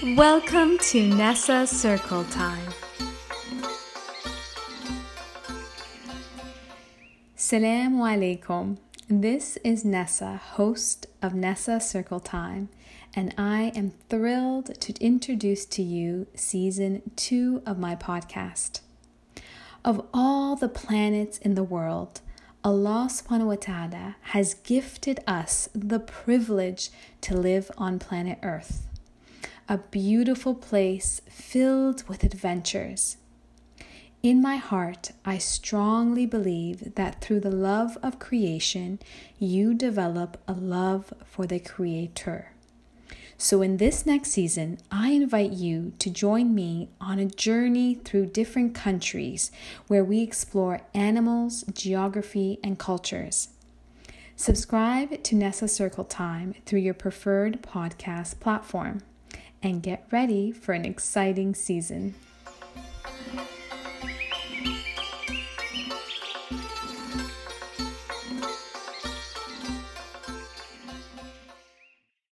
Welcome to Nessa Circle Time. Salaam alaikum. This is Nessa, host of Nessa Circle Time, and I am thrilled to introduce to you season two of my podcast. Of all the planets in the world, Allah subhanahu wa ta'ala has gifted us the privilege to live on planet Earth a beautiful place filled with adventures. In my heart, I strongly believe that through the love of creation, you develop a love for the Creator. So, in this next season, I invite you to join me on a journey through different countries where we explore animals, geography, and cultures. Subscribe to Nessa Circle Time through your preferred podcast platform and get ready for an exciting season.